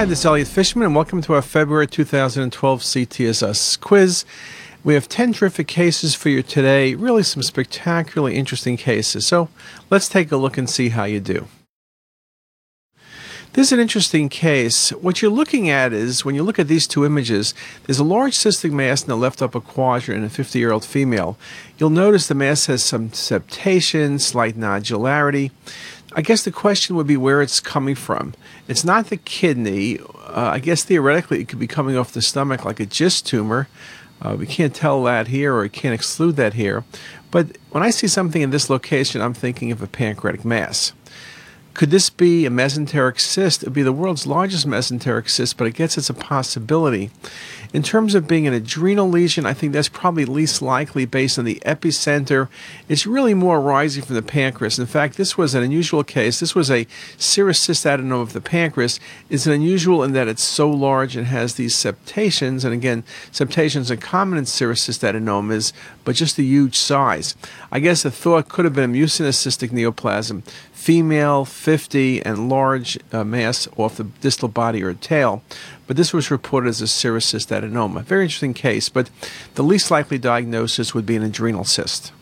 Hi, this is Elliot Fishman, and welcome to our February 2012 CTisus quiz. We have 10 terrific cases for you today, really some spectacularly interesting cases. So let's take a look and see how you do. This is an interesting case. What you're looking at is, when you look at these two images, there's a large cystic mass in the left upper quadrant in a 50 year old female. You'll notice the mass has some septation, slight nodularity. I guess the question would be where it's coming from. It's not the kidney. Uh, I guess theoretically it could be coming off the stomach like a GIST tumor. Uh, we can't tell that here or we can't exclude that here. But when I see something in this location, I'm thinking of a pancreatic mass. Could this be a mesenteric cyst? It would be the world's largest mesenteric cyst, but I guess it's a possibility. In terms of being an adrenal lesion, I think that's probably least likely based on the epicenter. It's really more arising from the pancreas. In fact, this was an unusual case. This was a serous cyst adenoma of the pancreas. It's unusual in that it's so large and has these septations. And again, septations are common in serous cyst adenomas, but just a huge size. I guess the thought could have been a mucinous cystic neoplasm, female, 50, and large uh, mass off the distal body or tail. But this was reported as a serous cyst adenoma. Very interesting case, but the least likely diagnosis would be an adrenal cyst.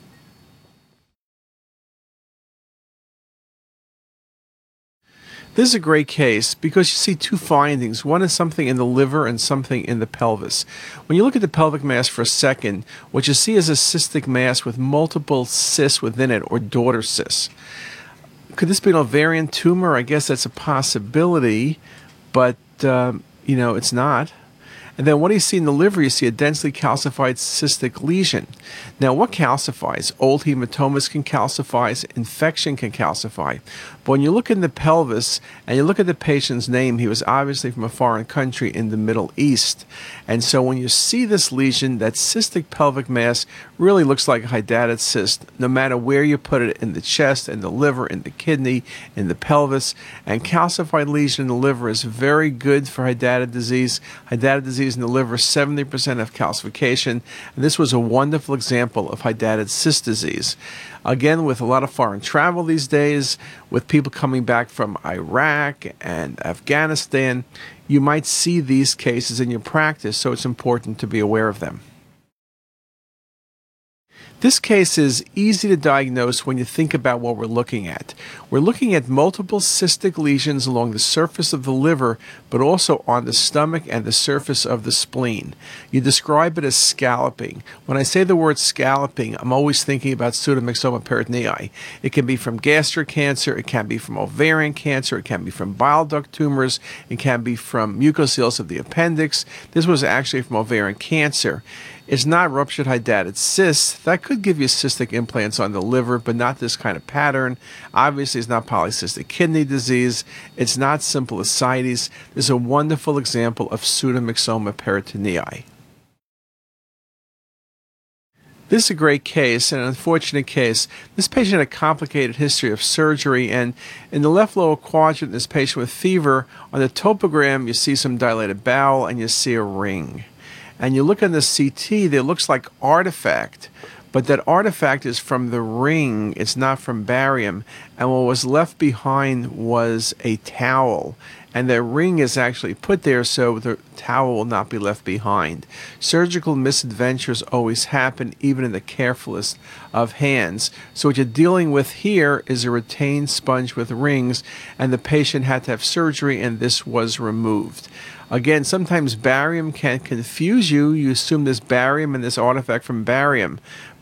This is a great case because you see two findings. One is something in the liver and something in the pelvis. When you look at the pelvic mass for a second, what you see is a cystic mass with multiple cysts within it, or daughter cysts. Could this be an ovarian tumor? I guess that's a possibility, but um, you know it's not. And then what do you see in the liver? You see a densely calcified cystic lesion. Now, what calcifies? Old hematomas can calcify, infection can calcify. But when you look in the pelvis and you look at the patient's name, he was obviously from a foreign country in the Middle East. And so when you see this lesion, that cystic pelvic mass really looks like a hydatid cyst, no matter where you put it in the chest, in the liver, in the kidney, in the pelvis. And calcified lesion in the liver is very good for hydatid disease. Hydatid disease in the liver, 70% of calcification. And this was a wonderful example of hydatid cyst disease. Again, with a lot of foreign travel these days, with people coming back from Iraq and Afghanistan, you might see these cases in your practice, so it's important to be aware of them. This case is easy to diagnose when you think about what we're looking at. We're looking at multiple cystic lesions along the surface of the liver, but also on the stomach and the surface of the spleen. You describe it as scalloping. When I say the word scalloping, I'm always thinking about pseudomyxoma peritonei. It can be from gastric cancer, it can be from ovarian cancer, it can be from bile duct tumors, it can be from mucoceles of the appendix. This was actually from ovarian cancer. It's not ruptured hydatid cysts. That could give you cystic implants on the liver, but not this kind of pattern. Obviously, it's not polycystic kidney disease. It's not simple ascites. There's a wonderful example of pseudomyxoma peritonei. This is a great case, an unfortunate case. This patient had a complicated history of surgery, and in the left lower quadrant, this patient with fever, on the topogram, you see some dilated bowel and you see a ring and you look at the CT, it looks like artifact, but that artifact is from the ring, it's not from barium. And what was left behind was a towel. And the ring is actually put there so the towel will not be left behind. Surgical misadventures always happen, even in the carefulest of hands. So, what you're dealing with here is a retained sponge with rings, and the patient had to have surgery, and this was removed. Again, sometimes barium can confuse you. You assume there's barium and this artifact from barium.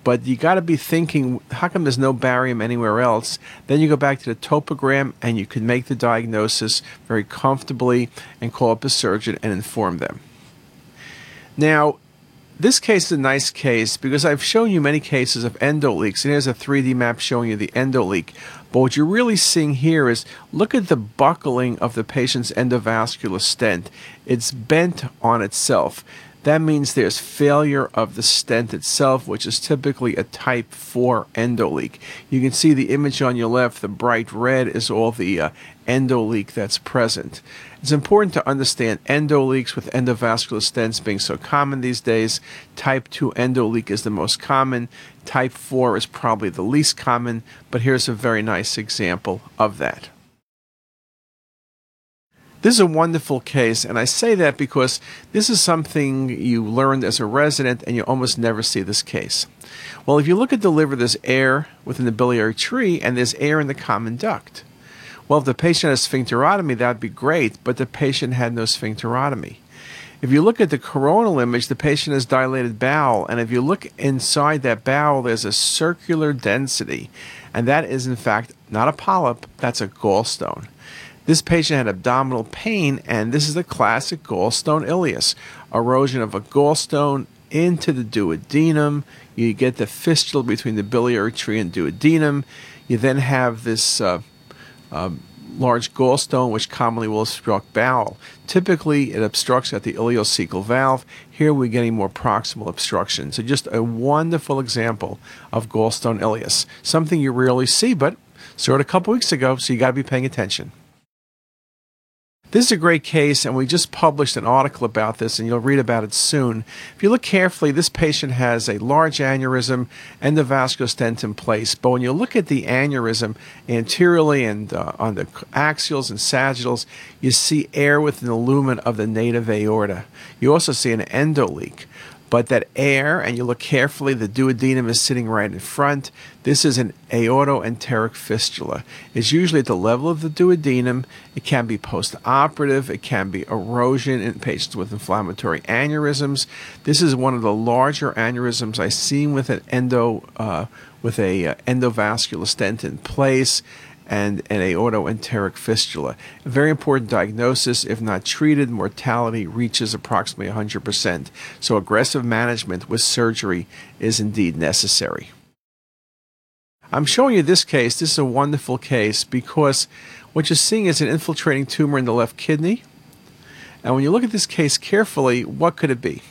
But you got to be thinking, how come there's no barium anywhere else? Then you go back to the topogram and you can make the diagnosis very comfortably and call up a surgeon and inform them. Now, this case is a nice case because I've shown you many cases of endoleaks, and here's a 3D map showing you the endoleak. But what you're really seeing here is look at the buckling of the patient's endovascular stent. It's bent on itself. That means there's failure of the stent itself, which is typically a type 4 endoleak. You can see the image on your left, the bright red is all the uh, endoleak that's present. It's important to understand endoleaks with endovascular stents being so common these days. Type 2 endoleak is the most common. Type 4 is probably the least common, but here's a very nice example of that. This is a wonderful case, and I say that because this is something you learned as a resident and you almost never see this case. Well, if you look at the liver, there's air within the biliary tree and there's air in the common duct. Well, if the patient has sphincterotomy, that'd be great, but the patient had no sphincterotomy. If you look at the coronal image, the patient has dilated bowel, and if you look inside that bowel, there's a circular density, and that is in fact not a polyp, that's a gallstone. This patient had abdominal pain, and this is the classic gallstone ileus erosion of a gallstone into the duodenum. You get the fistula between the biliary tree and duodenum. You then have this uh, uh, large gallstone, which commonly will obstruct bowel. Typically, it obstructs at the ileocecal valve. Here, we're getting more proximal obstruction. So, just a wonderful example of gallstone ileus. Something you rarely see, but saw it a couple weeks ago, so you got to be paying attention. This is a great case, and we just published an article about this, and you'll read about it soon. If you look carefully, this patient has a large aneurysm, and endovascular stent in place. But when you look at the aneurysm anteriorly and uh, on the axials and sagittals, you see air within the lumen of the native aorta. You also see an endoleak but that air, and you look carefully, the duodenum is sitting right in front. This is an aortoenteric fistula. It's usually at the level of the duodenum. It can be postoperative. It can be erosion in patients with inflammatory aneurysms. This is one of the larger aneurysms I've seen with an endo, uh, with a uh, endovascular stent in place and an aortoenteric fistula. A very important diagnosis. If not treated, mortality reaches approximately 100%. So, aggressive management with surgery is indeed necessary. I'm showing you this case. This is a wonderful case because what you're seeing is an infiltrating tumor in the left kidney. And when you look at this case carefully, what could it be?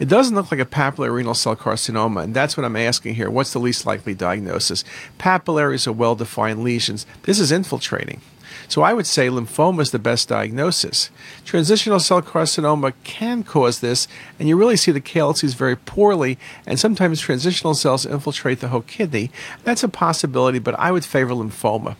It doesn't look like a papillary renal cell carcinoma, and that's what I'm asking here. What's the least likely diagnosis? Papillaries are well defined lesions. This is infiltrating. So I would say lymphoma is the best diagnosis. Transitional cell carcinoma can cause this, and you really see the calyces very poorly, and sometimes transitional cells infiltrate the whole kidney. That's a possibility, but I would favor lymphoma.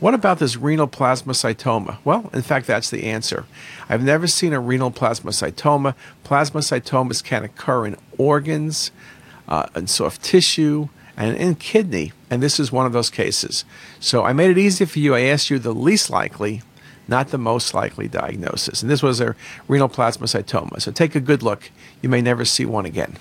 What about this renal plasmacytoma? Well, in fact, that's the answer. I've never seen a renal plasmacytoma. Plasmacytomas can occur in organs, uh, in soft tissue, and in kidney, and this is one of those cases. So I made it easy for you. I asked you the least likely, not the most likely diagnosis. And this was a renal plasmacytoma. So take a good look. You may never see one again.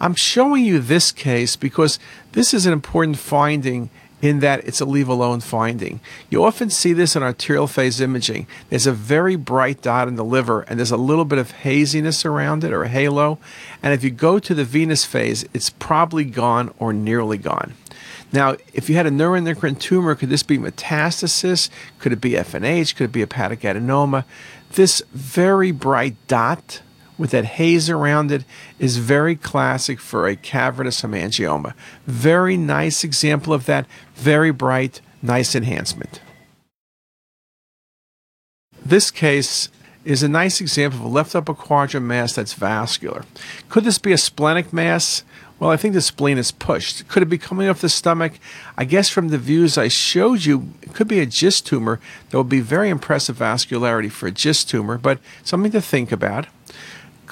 I'm showing you this case because this is an important finding in that it's a leave alone finding. You often see this in arterial phase imaging. There's a very bright dot in the liver, and there's a little bit of haziness around it or a halo. And if you go to the venous phase, it's probably gone or nearly gone. Now, if you had a neuroendocrine tumor, could this be metastasis? Could it be FNH? Could it be hepatic adenoma? This very bright dot with that haze around it is very classic for a cavernous hemangioma. Very nice example of that, very bright, nice enhancement. This case is a nice example of a left upper quadrant mass that's vascular. Could this be a splenic mass? Well, I think the spleen is pushed. Could it be coming off the stomach? I guess from the views I showed you, it could be a GIST tumor. There would be very impressive vascularity for a GIST tumor, but something to think about.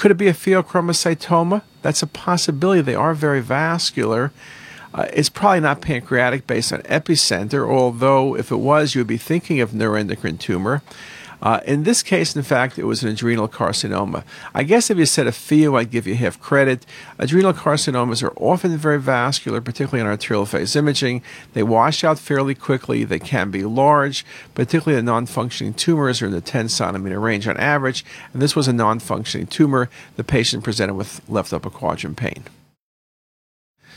Could it be a pheochromocytoma? That's a possibility. They are very vascular. Uh, it's probably not pancreatic based on epicenter, although if it was, you would be thinking of neuroendocrine tumor. Uh, in this case, in fact, it was an adrenal carcinoma. I guess if you said a pheo, I'd give you half credit. Adrenal carcinomas are often very vascular, particularly in arterial phase imaging. They wash out fairly quickly. They can be large, particularly the non functioning tumors are in the 10 centimeter range on average. And this was a non functioning tumor. The patient presented with left upper quadrant pain.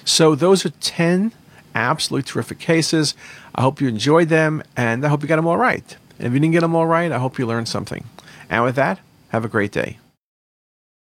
So, those are 10 absolutely terrific cases. I hope you enjoyed them, and I hope you got them all right. And if you didn't get them all right, I hope you learned something. And with that, have a great day.